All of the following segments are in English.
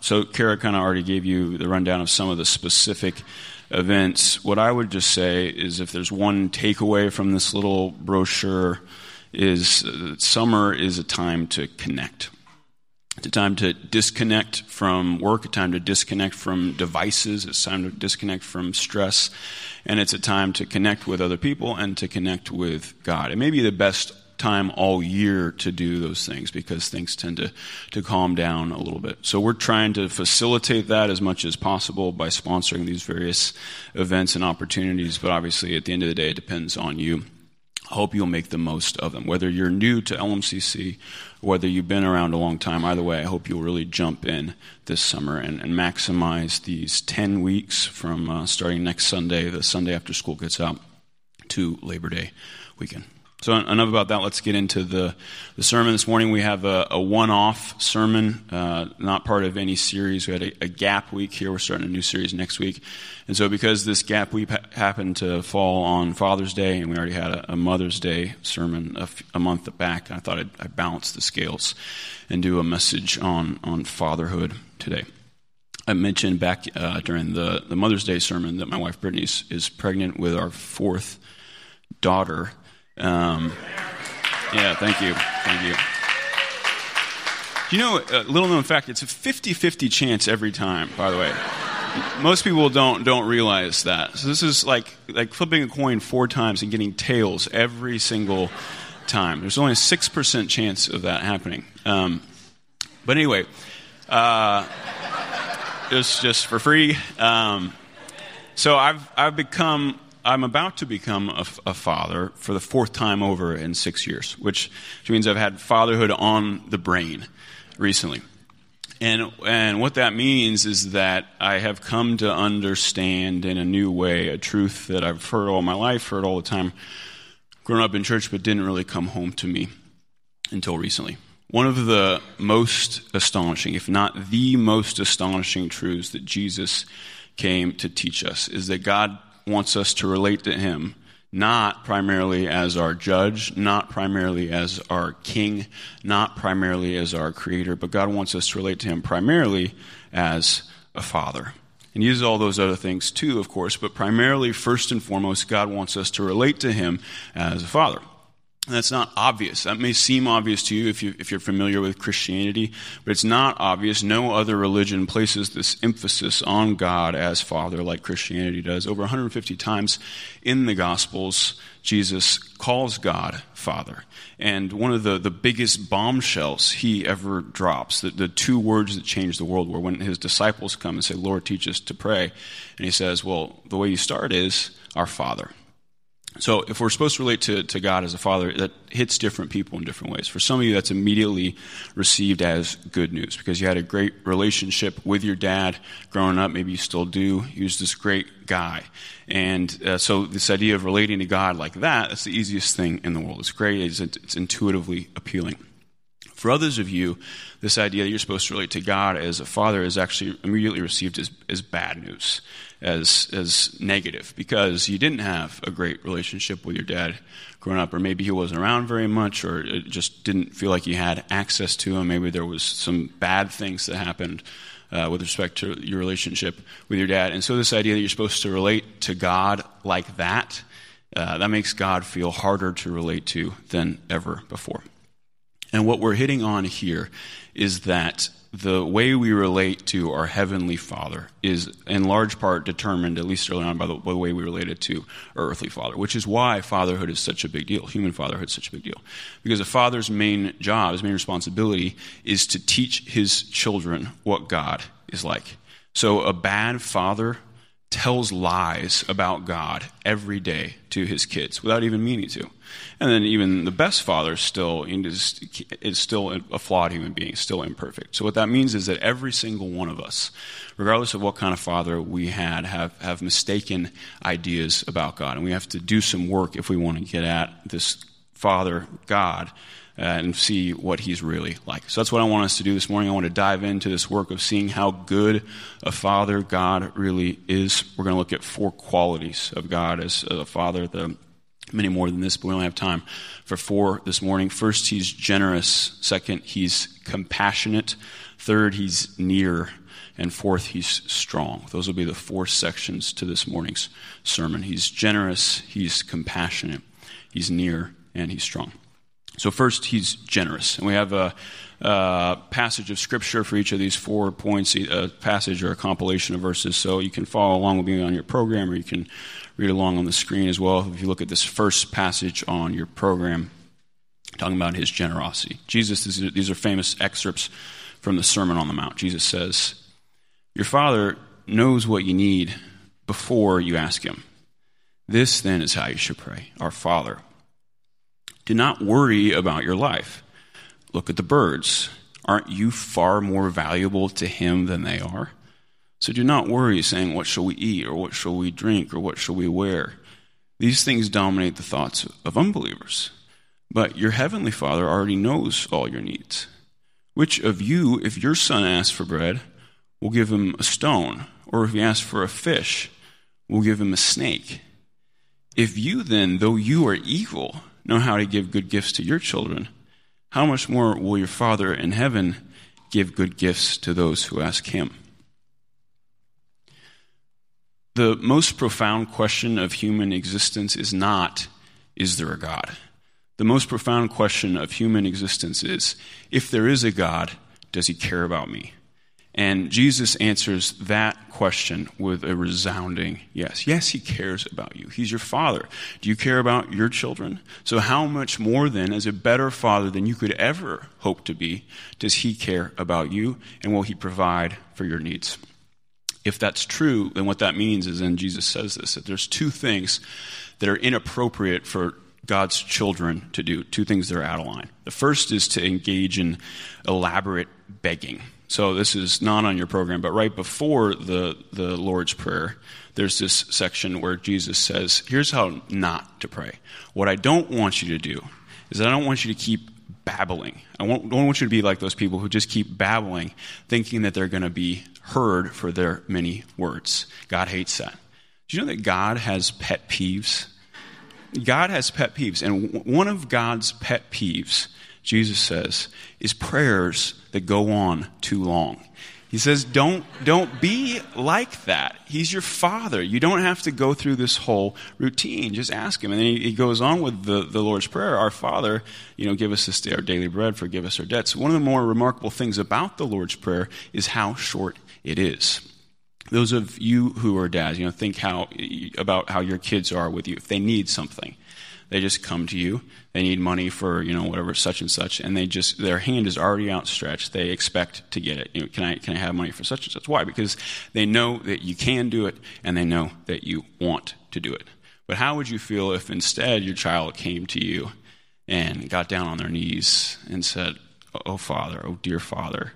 So, Kara kind of already gave you the rundown of some of the specific events. What I would just say is if there's one takeaway from this little brochure, is uh, summer is a time to connect. It's a time to disconnect from work, a time to disconnect from devices, it's time to disconnect from stress, and it's a time to connect with other people and to connect with God. It may be the best time all year to do those things because things tend to, to calm down a little bit. So we're trying to facilitate that as much as possible by sponsoring these various events and opportunities, but obviously at the end of the day, it depends on you. I hope you'll make the most of them. Whether you're new to LMCC, whether you've been around a long time, either way, I hope you'll really jump in this summer and, and maximize these 10 weeks from uh, starting next Sunday, the Sunday after school gets out, to Labor Day weekend. So enough about that. Let's get into the, the sermon this morning. We have a, a one-off sermon, uh, not part of any series. We had a, a, gap week here. We're starting a new series next week, and so because this gap week ha- happened to fall on Father's Day, and we already had a, a Mother's Day sermon a, f- a month back, I thought I'd, I'd balance the scales and do a message on on fatherhood today. I mentioned back uh, during the, the Mother's Day sermon that my wife Brittany is, is pregnant with our fourth daughter. Um, yeah, thank you. Thank you. You know, a little known fact, it's a 50 50 chance every time, by the way. Most people don't, don't realize that. So this is like, like flipping a coin four times and getting tails every single time. There's only a 6% chance of that happening. Um, but anyway, uh, it's just for free. Um, so I've, I've become I'm about to become a, a, father for the fourth time over in six years, which, which means I've had fatherhood on the brain recently. And, and what that means is that I have come to understand in a new way a truth that I've heard all my life, heard all the time, grown up in church, but didn't really come home to me until recently. One of the most astonishing, if not the most astonishing truths that Jesus came to teach us is that God wants us to relate to him not primarily as our judge, not primarily as our king, not primarily as our creator, but God wants us to relate to him primarily as a father. And uses all those other things too, of course, but primarily, first and foremost, God wants us to relate to him as a father. That's not obvious. That may seem obvious to you if, you if you're familiar with Christianity, but it's not obvious. No other religion places this emphasis on God as Father like Christianity does. Over 150 times in the Gospels, Jesus calls God Father. And one of the, the biggest bombshells he ever drops, the, the two words that change the world, were when his disciples come and say, Lord, teach us to pray. And he says, Well, the way you start is, Our Father. So, if we're supposed to relate to, to God as a father, that hits different people in different ways. For some of you, that's immediately received as good news because you had a great relationship with your dad growing up. Maybe you still do. He was this great guy. And uh, so, this idea of relating to God like that, that's the easiest thing in the world. It's great, it's, it's intuitively appealing. For others of you, this idea that you're supposed to relate to God as a father is actually immediately received as, as bad news as, as negative because you didn't have a great relationship with your dad growing up, or maybe he wasn't around very much, or it just didn't feel like you had access to him. Maybe there was some bad things that happened uh, with respect to your relationship with your dad. And so, this idea that you're supposed to relate to God like that, uh, that makes God feel harder to relate to than ever before. And what we're hitting on here is that the way we relate to our Heavenly Father is in large part determined, at least early on, by the, by the, way we relate it to our earthly father, which is why fatherhood is such a big deal. Human fatherhood is such a big deal. Because a father's main job, his main responsibility, is to teach his children what God is like. So a bad father tells lies about God every day to his kids without even meaning to. And then even the best father still is, is still a flawed human being, still imperfect. So what that means is that every single one of us, regardless of what kind of father we had, have, have mistaken ideas about God. And we have to do some work if we want to get at this Father, God, uh, and see what he's really like. So that's what I want us to do this morning. I want to dive into this work of seeing how good a father God really is. We're going to look at four qualities of God as a father. The many more than this, but we only have time for four this morning. First, he's generous. Second, he's compassionate. Third, he's near. and fourth, he's strong. Those will be the four sections to this morning's sermon. He's generous, he's compassionate, he's near, and he's strong. So, first, he's generous. And we have a, a, passage of scripture for each of these four points, a passage or a compilation of verses. So, you can follow along with me on your program, or you can read along on the screen as well. If you look at this first passage on your program, talking about his generosity. Jesus, these are famous excerpts from the Sermon on the Mount. Jesus says, Your Father knows what you need before you ask Him. This then is how you should pray Our Father. Do not worry about your life. Look at the birds. Aren't you far more valuable to Him than they are? So do not worry, saying, What shall we eat, or what shall we drink, or what shall we wear? These things dominate the thoughts of unbelievers. But your heavenly Father already knows all your needs. Which of you, if your son asks for bread, will give him a stone? Or if he asks for a fish, will give him a snake? If you then, though you are evil, know how to give good gifts to your children, how much more will your Father in heaven give good gifts to those who ask him? The most profound question of human existence is not, is there a God? The most profound question of human existence is if there is a God, does he care about me? And Jesus answers that question with a resounding yes. Yes, he cares about you. He's your father. Do you care about your children? So, how much more then, as a better father than you could ever hope to be, does he care about you and will he provide for your needs? If that's true, then what that means is, and Jesus says this, that there's two things that are inappropriate for God's children to do, two things that are out of line. The first is to engage in elaborate begging. So this is not on your program, but right before the, the Lord's Prayer, there's this section where Jesus says, Here's how not to pray. What I don't want you to do is I don't want you to keep babbling. I don't want you to be like those people who just keep babbling, thinking that they're going to be heard for their many words. God hates that. Do you know that God has pet peeves? God has pet peeves, and one of God's pet peeves, Jesus says, is prayers that go on too long. He says, don't, don't be like that. He's your father. You don't have to go through this whole routine. Just ask him. And then he, he goes on with the, the Lord's Prayer Our Father, you know, give us this day our daily bread, forgive us our debts. One of the more remarkable things about the Lord's Prayer is how short it is those of you who are dads, you know, think how about how your kids are with you. If they need something, they just come to you. They need money for you know whatever such and such, and they just their hand is already outstretched. They expect to get it. You know, can I can I have money for such and such? Why? Because they know that you can do it, and they know that you want to do it. But how would you feel if instead your child came to you and got down on their knees and said, "Oh Father, oh dear Father."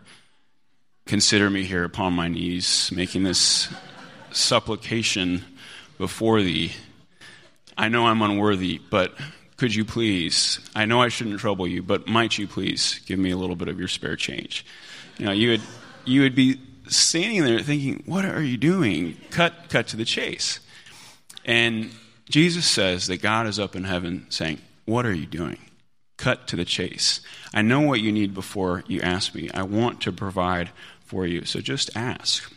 Consider me here upon my knees, making this supplication before thee. I know I'm unworthy, but could you please? I know I shouldn't trouble you, but might you please give me a little bit of your spare change? You know, you would you would be standing there thinking, "What are you doing?" Cut cut to the chase. And Jesus says that God is up in heaven saying, "What are you doing?" Cut to the chase. I know what you need before you ask me. I want to provide for you. So just ask.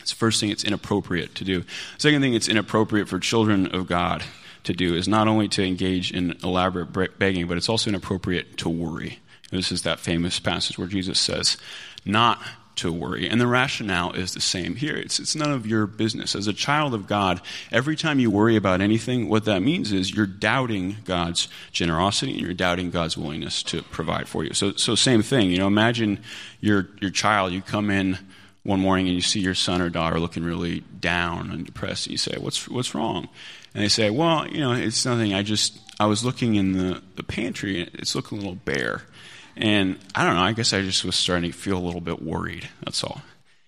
It's the first thing it's inappropriate to do. Second thing it's inappropriate for children of God to do is not only to engage in elaborate begging, but it's also inappropriate to worry. This is that famous passage where Jesus says, not to worry. And the rationale is the same here. It's, it's none of your business. As a child of God, every time you worry about anything, what that means is you're doubting God's generosity and you're doubting God's willingness to provide for you. So, so same thing. You know, imagine your, your child, you come in one morning and you see your son or daughter looking really down and depressed, and you say, What's, what's wrong? And they say, Well, you know, it's nothing. I just, I was looking in the, the pantry and it's looking a little bare. And I don't know, I guess I just was starting to feel a little bit worried. That's all.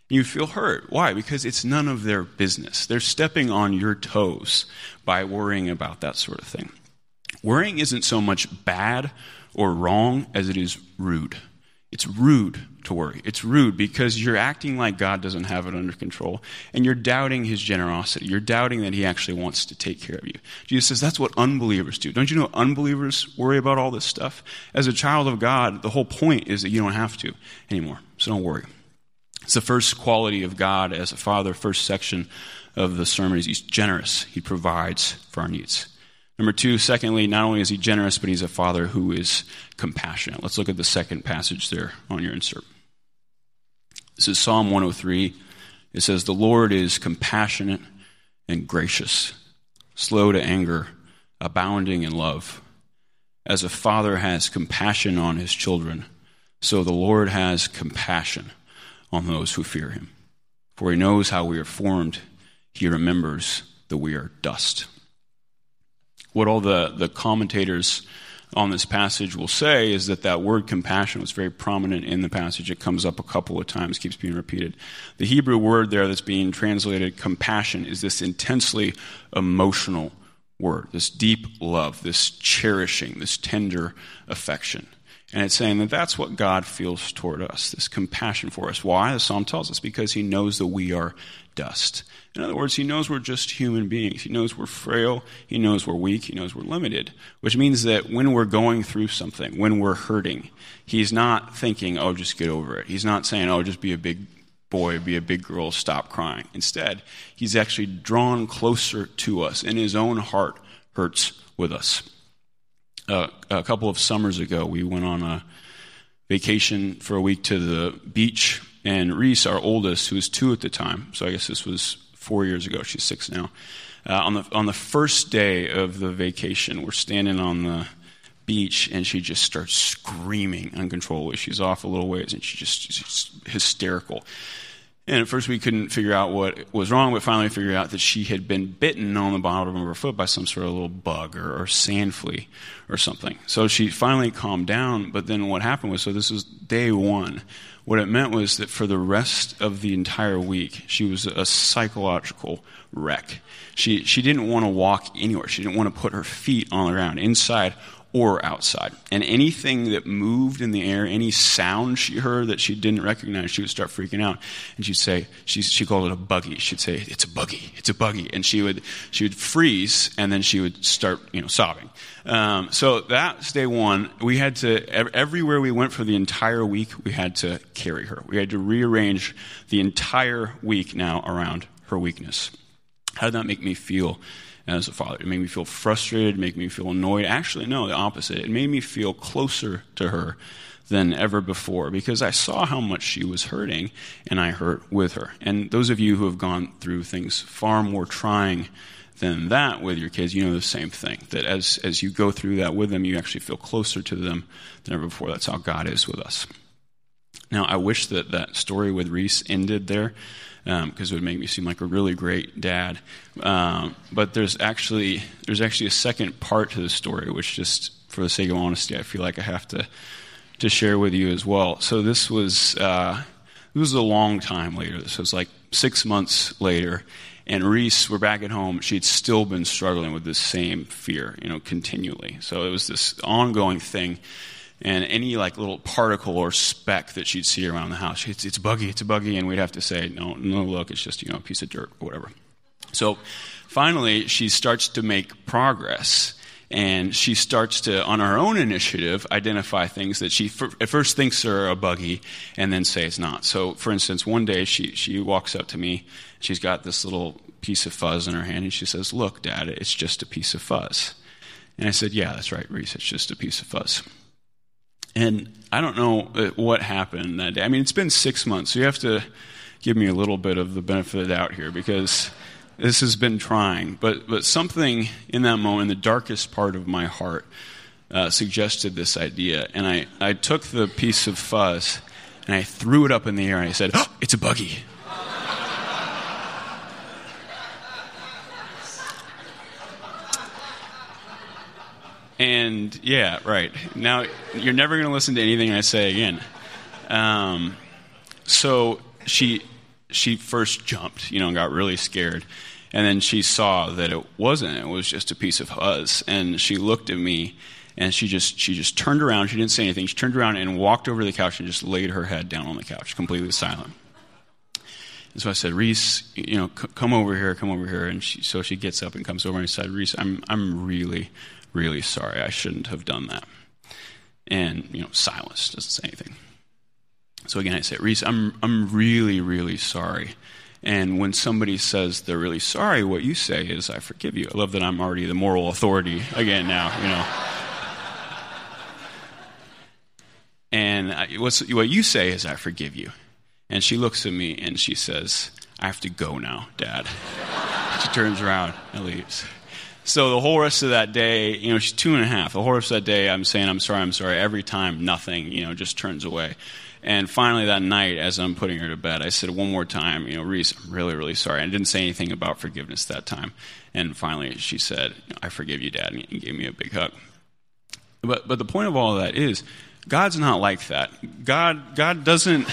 You feel hurt. Why? Because it's none of their business. They're stepping on your toes by worrying about that sort of thing. Worrying isn't so much bad or wrong as it is rude. It's rude to worry. It's rude because you're acting like God doesn't have it under control and you're doubting his generosity. You're doubting that he actually wants to take care of you. Jesus says that's what unbelievers do. Don't you know unbelievers worry about all this stuff? As a child of God, the whole point is that you don't have to anymore. So don't worry. It's the first quality of God as a father, first section of the sermon is he's generous. He provides for our needs. Number two, secondly, not only is he generous, but he's a father who is compassionate. Let's look at the second passage there on your insert. This is Psalm 103. It says, The Lord is compassionate and gracious, slow to anger, abounding in love. As a father has compassion on his children, so the Lord has compassion on those who fear him. For he knows how we are formed, he remembers that we are dust what all the, the commentators on this passage will say is that that word compassion was very prominent in the passage. It comes up a couple of times, keeps being repeated. The Hebrew word there that's being translated compassion is this intensely emotional word, this deep love, this cherishing, this tender affection. And it's saying that that's what God feels toward us, this compassion for us. Why? The psalm tells us because he knows that we are dust. In other words, he knows we're just human beings. He knows we're frail. He knows we're weak. He knows we're limited, which means that when we're going through something, when we're hurting, he's not thinking, oh, just get over it. He's not saying, oh, just be a big boy, be a big girl, stop crying. Instead, he's actually drawn closer to us, and his own heart hurts with us. Uh, a couple of summers ago, we went on a vacation for a week to the beach, and Reese, our oldest, who was two at the time, so I guess this was four years ago. She's six now. Uh, on the on the first day of the vacation, we're standing on the beach, and she just starts screaming uncontrollably. She's off a little ways, and she just she's hysterical. And at first, we couldn't figure out what was wrong, but finally, figured out that she had been bitten on the bottom of her foot by some sort of little bug or, or sand flea or something. So she finally calmed down. But then what happened was so this was day one. What it meant was that for the rest of the entire week, she was a psychological wreck. She, she didn't want to walk anywhere. She didn't want to put her feet on the ground, inside or outside. And anything that moved in the air, any sound she heard that she didn't recognize, she would start freaking out. And she'd say, she, she called it a buggy. She'd say, it's a buggy, it's a buggy. And she would, she would freeze and then she would start, you know, sobbing. Um, so that's day one. We had to, everywhere we went for the entire week, we had to carry her. We had to rearrange the entire week now around her weakness. How did that make me feel? As a father. It made me feel frustrated, it made me feel annoyed. Actually, no, the opposite. It made me feel closer to her than ever before because I saw how much she was hurting and I hurt with her. And those of you who have gone through things far more trying than that with your kids, you know the same thing. That as, as you go through that with them, you actually feel closer to them than ever before. That's how God is with us. Now, I wish that that story with Reese ended there because um, it would make me seem like a really great dad. Um, but there's actually there's actually a second part to the story, which just for the sake of honesty, I feel like I have to to share with you as well. So this was uh, this was a long time later. This was like six months later. And Reese, we're back at home. She'd still been struggling with this same fear, you know, continually. So it was this ongoing thing and any like little particle or speck that she'd see around the house, it's, it's buggy, it's a buggy, and we'd have to say, no, no, look, it's just you know a piece of dirt or whatever. So finally, she starts to make progress. And she starts to, on her own initiative, identify things that she at first thinks are a buggy and then say it's not. So, for instance, one day she, she walks up to me. She's got this little piece of fuzz in her hand and she says, Look, Dad, it's just a piece of fuzz. And I said, Yeah, that's right, Reese, it's just a piece of fuzz. And I don't know uh, what happened that day. I mean, it's been six months, so you have to give me a little bit of the benefit of the doubt here because this has been trying. But, but something in that moment, in the darkest part of my heart, uh, suggested this idea. And I, I took the piece of fuzz and I threw it up in the air and I said, oh, It's a buggy. And yeah, right. Now, you're never going to listen to anything I say again. Um, so she, she first jumped, you know, and got really scared. And then she saw that it wasn't, it was just a piece of fuzz. And she looked at me and she just, she just turned around. She didn't say anything. She turned around and walked over to the couch and just laid her head down on the couch, completely silent. And so I said, Reese, you know, c- come over here, come over here. And she, so she gets up and comes over and I said, Reese, I'm, I'm really, really sorry. I shouldn't have done that. And, you know, silence, doesn't say anything. So again, I say, Reese, I'm, I'm really, really sorry. And when somebody says they're really sorry, what you say is, I forgive you. I love that I'm already the moral authority again now, you know. and I, what you say is, I forgive you. And she looks at me and she says, I have to go now, Dad. she turns around and leaves. So the whole rest of that day, you know, she's two and a half. The whole rest of that day, I'm saying, I'm sorry, I'm sorry. Every time, nothing, you know, just turns away. And finally, that night, as I'm putting her to bed, I said one more time, you know, Reese, I'm really, really sorry. I didn't say anything about forgiveness that time. And finally, she said, I forgive you, Dad, and gave me a big hug. But, but the point of all of that is, God's not like that. God, God doesn't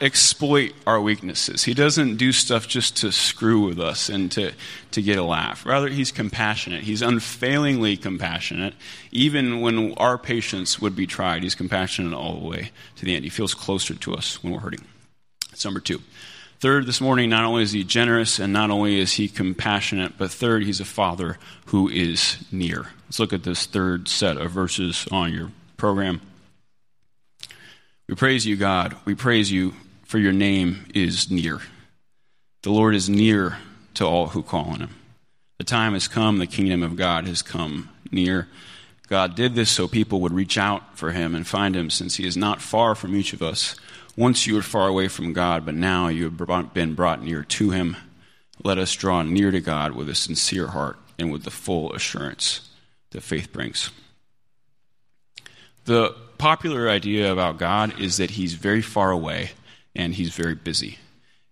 exploit our weaknesses. He doesn't do stuff just to screw with us and to, to get a laugh. Rather, he's compassionate. He's unfailingly compassionate. Even when our patience would be tried, he's compassionate all the way to the end. He feels closer to us when we're hurting. That's number two. Third, this morning, not only is he generous and not only is he compassionate, but third, he's a father who is near. Let's look at this third set of verses on your program. We praise you, God. We praise you for your name is near. The Lord is near to all who call on him. The time has come, the kingdom of God has come near. God did this so people would reach out for him and find him, since he is not far from each of us. Once you were far away from God, but now you have been brought near to him. Let us draw near to God with a sincere heart and with the full assurance that faith brings. The popular idea about God is that he's very far away and he's very busy.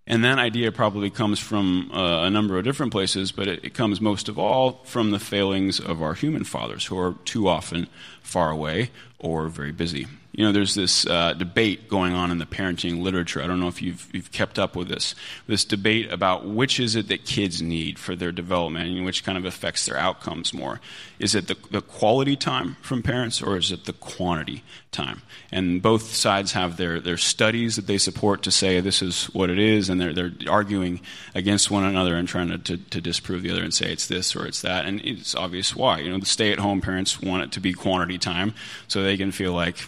And that idea probably comes from uh, a number of different places, but it, it, comes most of all from the failings of our human fathers, who are too often far away or very busy. You know, there's this uh, debate going on in the parenting literature. I don't know if you've, you've kept up with this. This debate about which is it that kids need for their development and which kind of affects their outcomes more. Is it the, the quality time from parents or is it the quantity time? And both sides have their, their studies that they support to say this is what it is, and they're, they're arguing against one another and trying to, to, to disprove the other and say it's this or it's that. And it's obvious why. You know, the stay at home parents want it to be quantity time so they can feel like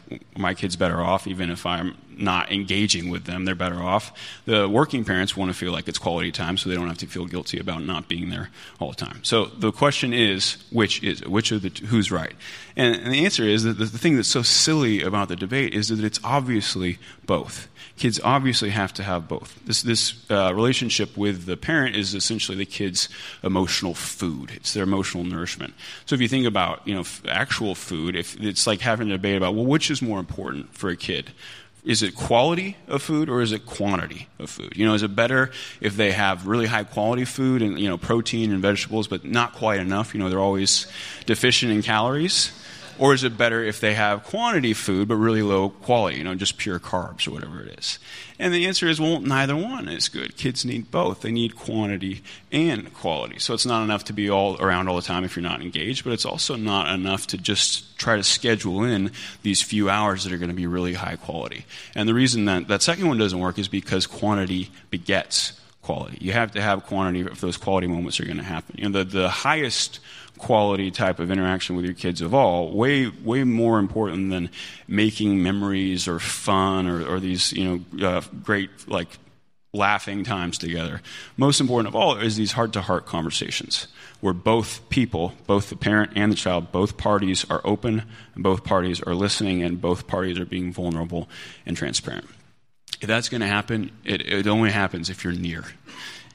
my kid's better off, even if I'm not engaging with them, they're better off. The working parents want to feel like it's quality time so they don't have to feel guilty about not being there all the time. So the question is, which is? Which of the who's right? And, and the answer is that the, the thing that's so silly about the debate is that it's obviously both kids obviously have to have both. This, this uh, relationship with the parent is essentially the kid's emotional food. It's their emotional nourishment. So if you think about, you know, actual food, if it's like having a debate about, well, which is more important for a kid? Is it quality of food or is it quantity of food? You know, is it better if they have really high quality food and, you know, protein and vegetables, but not quite enough? You know, they're always deficient in calories or is it better if they have quantity food but really low quality, you know, just pure carbs or whatever it is? And the answer is, well, neither one is good. Kids need both. They need quantity and quality. So it's not enough to be all around all the time if you're not engaged, but it's also not enough to just try to schedule in these few hours that are going to be really high quality. And the reason that that second one doesn't work is because quantity begets quality. You have to have quantity if those quality moments are going to happen. You know, the, the highest quality type of interaction with your kids of all way way more important than making memories or fun or, or these you know uh, great like laughing times together. Most important of all is these heart-to-heart conversations where both people both the parent and the child both parties are open both parties are listening and both parties are being vulnerable and transparent. If that's going to happen it, it only happens if you're near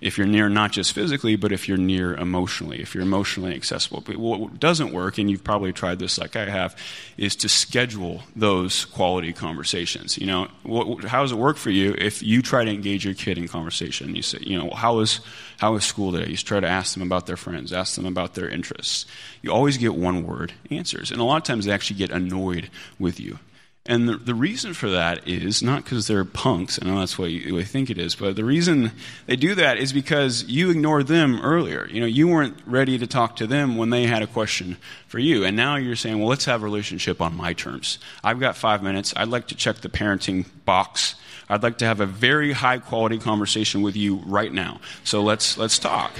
if you're near not just physically, but if you're near emotionally, if you're emotionally accessible. But what doesn't work, and you've probably tried this like I have, is to schedule those quality conversations. You know, what, how does it work for you if you try to engage your kid in conversation? You say, you know, how was how was school today? You try to ask them about their friends, ask them about their interests. You always get one word answers, and a lot of times they actually get annoyed with you. And the, the reason for that is not because they're punks, I know that's what you, what you think it is, but the reason they do that is because you ignored them earlier. You know, you weren't ready to talk to them when they had a question for you. And now you're saying, well, let's have a relationship on my terms. I've got five minutes. I'd like to check the parenting box. I'd like to have a very high quality conversation with you right now. So let's, let's talk.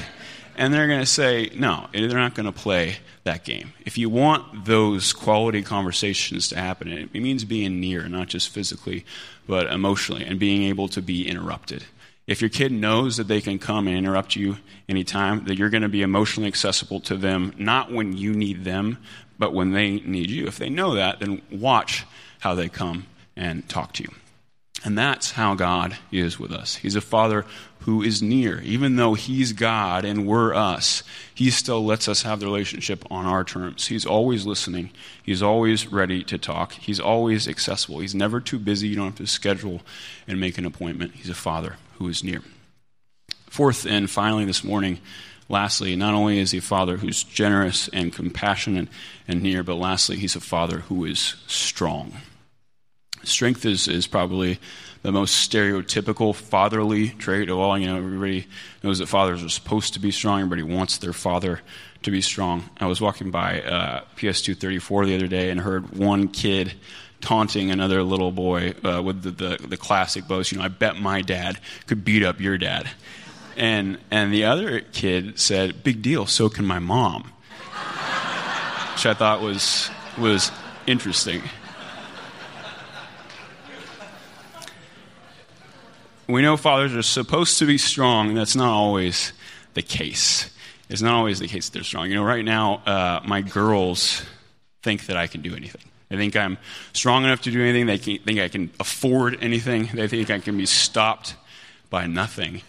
And they're going to say, no, they're not going to play that game. If you want those quality conversations to happen, it means being near, not just physically, but emotionally, and being able to be interrupted. If your kid knows that they can come and interrupt you anytime, that you're going to be emotionally accessible to them, not when you need them, but when they need you. If they know that, then watch how they come and talk to you. And that's how God is with us. He's a father who is near. Even though he's God and we're us, he still lets us have the relationship on our terms. He's always listening. He's always ready to talk. He's always accessible. He's never too busy. You don't have to schedule and make an appointment. He's a father who is near. Fourth and finally this morning, lastly, not only is he a father who's generous and compassionate and near, but lastly, he's a father who is strong. Strength is, is probably the most stereotypical fatherly trait of all. You know, everybody knows that fathers are supposed to be strong. Everybody wants their father to be strong. I was walking by uh, PS234 the other day and heard one kid taunting another little boy uh, with the, the, the classic boast, you know, I bet my dad could beat up your dad. And, and the other kid said, big deal, so can my mom. Which I thought was, was interesting. We know fathers are supposed to be strong. and That's not always the case. It's not always the case that they're strong. You know, right now, uh, my girls think that I can do anything. They think I'm strong enough to do anything. They think I can afford anything. They think I can be stopped by nothing.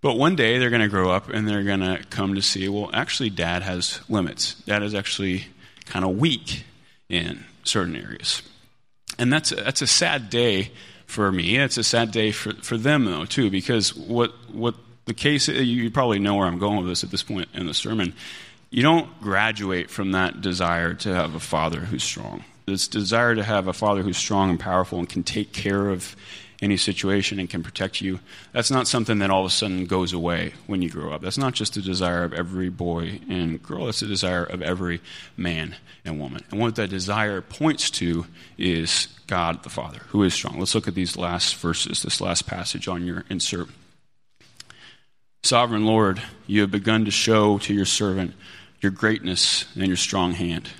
But one day they're going to grow up and they're going to come to see, well, actually, dad has limits. Dad is actually kind of weak in certain areas. And that's a, that's a sad day for me. It's a sad day for, for them, though, too, because what, what the case, you probably know where I'm going with this at this point in the sermon. You don't graduate from that desire to have a father who's strong. This desire to have a father who's strong and powerful and can take care of any situation and can protect you. That's not something that all of a sudden goes away when you grow up. That's not just a desire of every boy and girl, that's a desire of every man and woman. And what that desire points to is God the Father, who is strong. Let's look at these last verses, this last passage on your insert. Sovereign Lord, you have begun to show to your servant your greatness and your strong hand.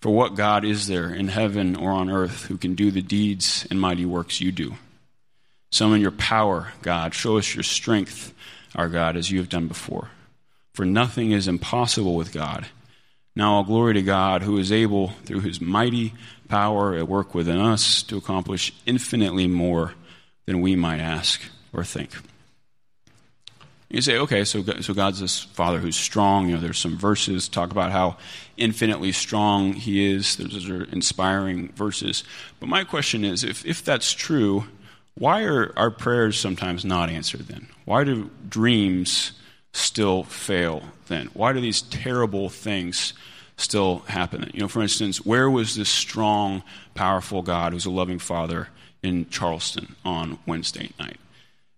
For what God is there in heaven or on earth who can do the deeds and mighty works you do? Summon your power, God. Show us your strength, our God, as you have done before. For nothing is impossible with God. Now, all glory to God, who is able, through his mighty power at work within us, to accomplish infinitely more than we might ask or think. You say, okay, so, so God's this Father who's strong. You know, there's some verses talk about how infinitely strong He is. Those are inspiring verses. But my question is, if, if that's true, why are our prayers sometimes not answered then? Why do dreams still fail then? Why do these terrible things still happen? You know, for instance, where was this strong, powerful God who's a loving father in Charleston on Wednesday night?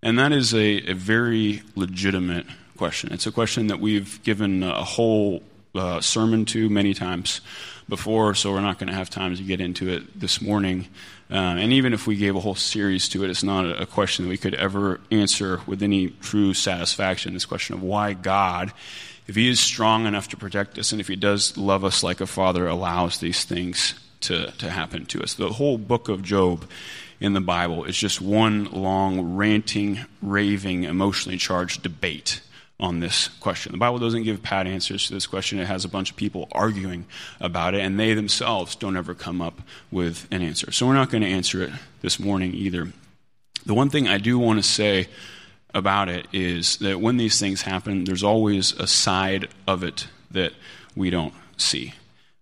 And that is a, a very legitimate question. It's a question that we've given a whole uh, sermon to many times before, so we're not going to have time to get into it this morning. Uh, and even if we gave a whole series to it, it's not a, a question that we could ever answer with any true satisfaction. This question of why God, if He is strong enough to protect us and if He does love us like a father, allows these things to, to happen to us. The whole book of Job in the Bible is just one long, ranting, raving, emotionally charged debate on this question. The Bible doesn't give pat answers to this question. It has a bunch of people arguing about it, and they themselves don't ever come up with an answer. So we're not going to answer it this morning either. The one thing I do want to say about it is that when these things happen, there's always a side of it that we don't see.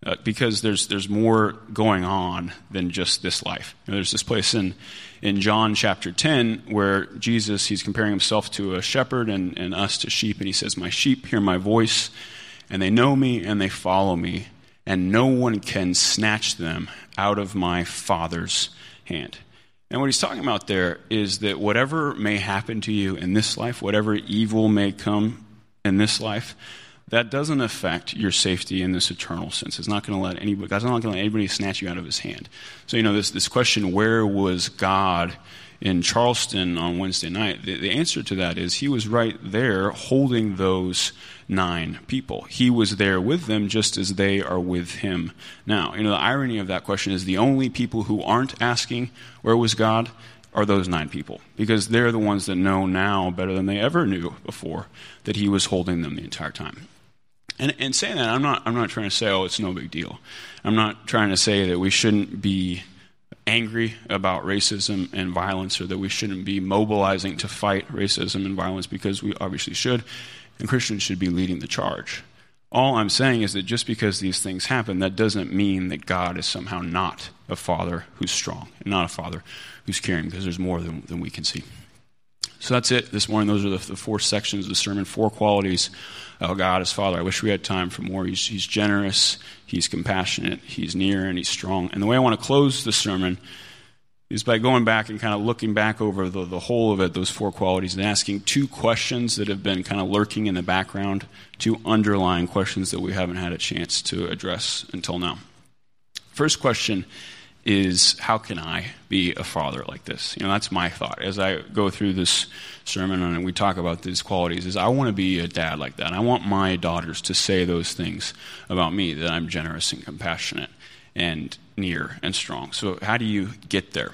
Uh, because there's, there's more going on than just this life. You know, there's this place in, in John chapter 10 where Jesus, he's comparing himself to a shepherd and, and us to sheep, and he says, My sheep hear my voice, and they know me and they follow me, and no one can snatch them out of my Father's hand. And what he's talking about there is that whatever may happen to you in this life, whatever evil may come in this life, that doesn't affect your safety in this eternal sense. It's not going to let anybody, God's not going to let anybody snatch you out of his hand. So, you know, this, this question, where was God in Charleston on Wednesday night, the, the answer to that is he was right there holding those nine people. He was there with them just as they are with him now. You know, the irony of that question is the only people who aren't asking, Where was God? Are those nine people because they're the ones that know now better than they ever knew before that he was holding them the entire time. And, and saying that, I'm not, I'm not trying to say, oh, it's no big deal. I'm not trying to say that we shouldn't be angry about racism and violence or that we shouldn't be mobilizing to fight racism and violence because we obviously should, and Christians should be leading the charge. All I'm saying is that just because these things happen, that doesn't mean that God is somehow not a father who's strong and not a father who's caring, because there's more than, than we can see. So that's it this morning. Those are the, the four sections of the sermon, four qualities of God as Father. I wish we had time for more. He's, he's generous, He's compassionate, He's near, and He's strong. And the way I want to close the sermon is by going back and kind of looking back over the, the whole of it, those four qualities, and asking two questions that have been kind of lurking in the background, two underlying questions that we haven't had a chance to address until now. First question is how can I be a father like this? You know, that's my thought as I go through this sermon and we talk about these qualities is I want to be a dad like that. I want my daughters to say those things about me that I'm generous and compassionate and near and strong. So how do you get there?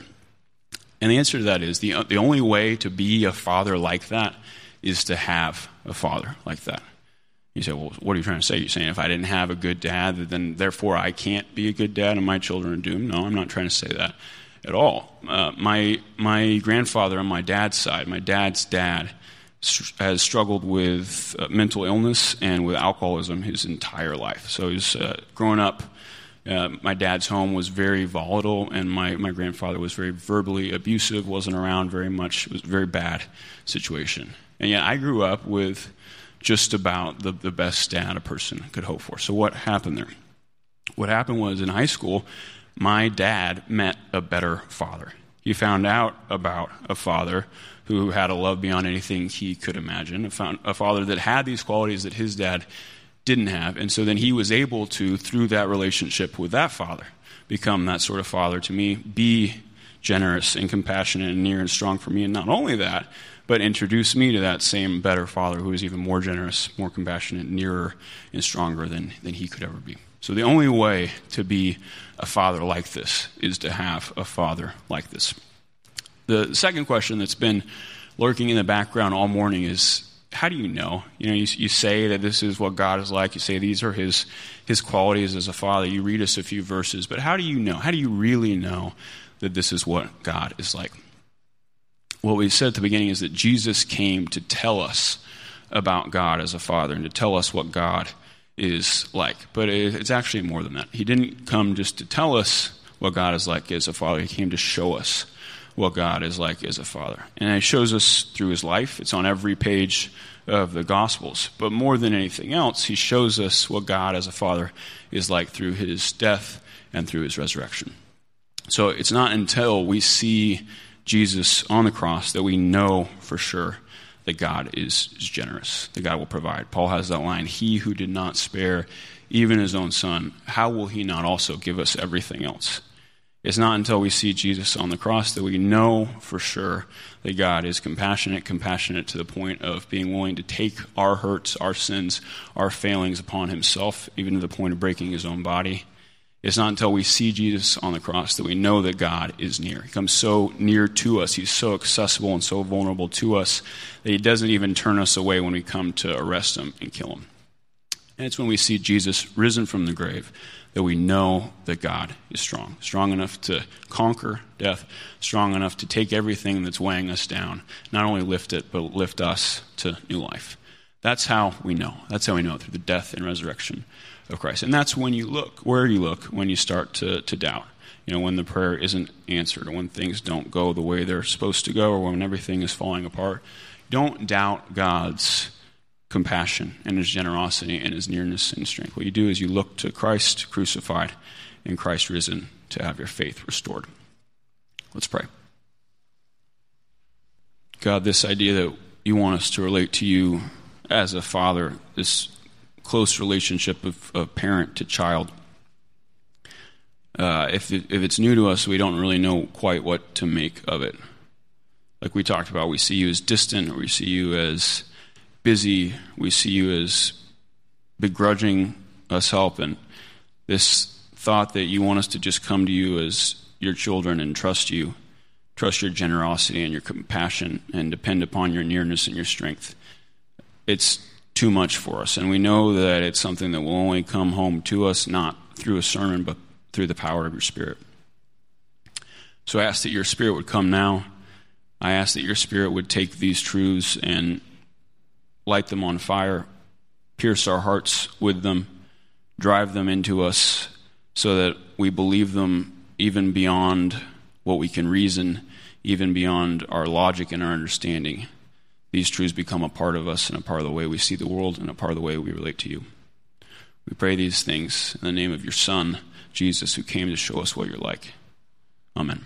And the answer to that is the the only way to be a father like that is to have a father like that. You say, well, what are you trying to say? You're saying if I didn't have a good dad, then therefore I can't be a good dad and my children are doomed? No, I'm not trying to say that at all. Uh, my, my grandfather on my dad's side, my dad's dad, has struggled with uh, mental illness and with alcoholism his entire life. So he's uh, growing up. Uh, my dad's home was very volatile, and my, my grandfather was very verbally abusive, wasn't around very much. It was a very bad situation. And yet I grew up with just about the, the best dad a person could hope for. So, what happened there? What happened was in high school, my dad met a better father. He found out about a father who had a love beyond anything he could imagine, a, father that had these qualities that his dad didn't have. And so then he was able to, through that relationship with that father, become that sort of father to me, be generous and compassionate and near and strong for me. And not only that, but introduce me to that same better father who is even more generous, more compassionate, nearer, and stronger than, than he could ever be. So the only way to be a father like this is to have a father like this. The second question that's been lurking in the background all morning is how do you know? You know, you, you say that this is what God is like. You say these are his, his qualities as a father. You read us a few verses, but how do you know? How do you really know that this is what God is like? What we said at the beginning is that Jesus came to tell us about God as a father and to tell us what God is like. But it's actually more than that. He didn't come just to tell us what God is like as a father, He came to show us what God is like as a father. And He shows us through His life, it's on every page of the Gospels. But more than anything else, He shows us what God as a father is like through His death and through His resurrection. So it's not until we see Jesus on the cross that we know for sure that God is, is generous, that God will provide. Paul has that line He who did not spare even his own son, how will he not also give us everything else? It's not until we see Jesus on the cross that we know for sure that God is compassionate, compassionate to the point of being willing to take our hurts, our sins, our failings upon himself, even to the point of breaking his own body it's not until we see Jesus on the cross that we know that God is near. He comes so near to us. He's so accessible and so vulnerable to us that he doesn't even turn us away when we come to arrest him and kill him. And it's when we see Jesus risen from the grave that we know that God is strong, strong enough to conquer death, strong enough to take everything that's weighing us down, not only lift it, but lift us to new life. That's how we know. That's how we know through the death and resurrection of Christ. And that's when you look. Where you look when you start to, to doubt? You know, when the prayer isn't answered, or when things don't go the way they're supposed to go, or when everything is falling apart. Don't doubt God's compassion and his generosity and his nearness and strength. What you do is you look to Christ crucified and Christ risen to have your faith restored. Let's pray. God, this idea that you want us to relate to you as a father, this close relationship of, of parent to child. Uh, if, it, if it's new to us, we don't really know quite what to make of it. like we talked about, we see you as distant, we see you as busy, we see you as begrudging us help, and this thought that you want us to just come to you as your children and trust you, trust your generosity and your compassion, and depend upon your nearness and your strength. It's too much for us, and we know that it's something that will only come home to us not through a sermon, but through the power of your Spirit. So I ask that your Spirit would come now. I ask that your Spirit would take these truths and light them on fire, pierce our hearts with them, drive them into us so that we believe them even beyond what we can reason, even beyond our logic and our understanding. These truths become a part of us and a part of the way we see the world and a part of the way we relate to you. We pray these things in the name of your Son, Jesus, who came to show us what you're like. Amen.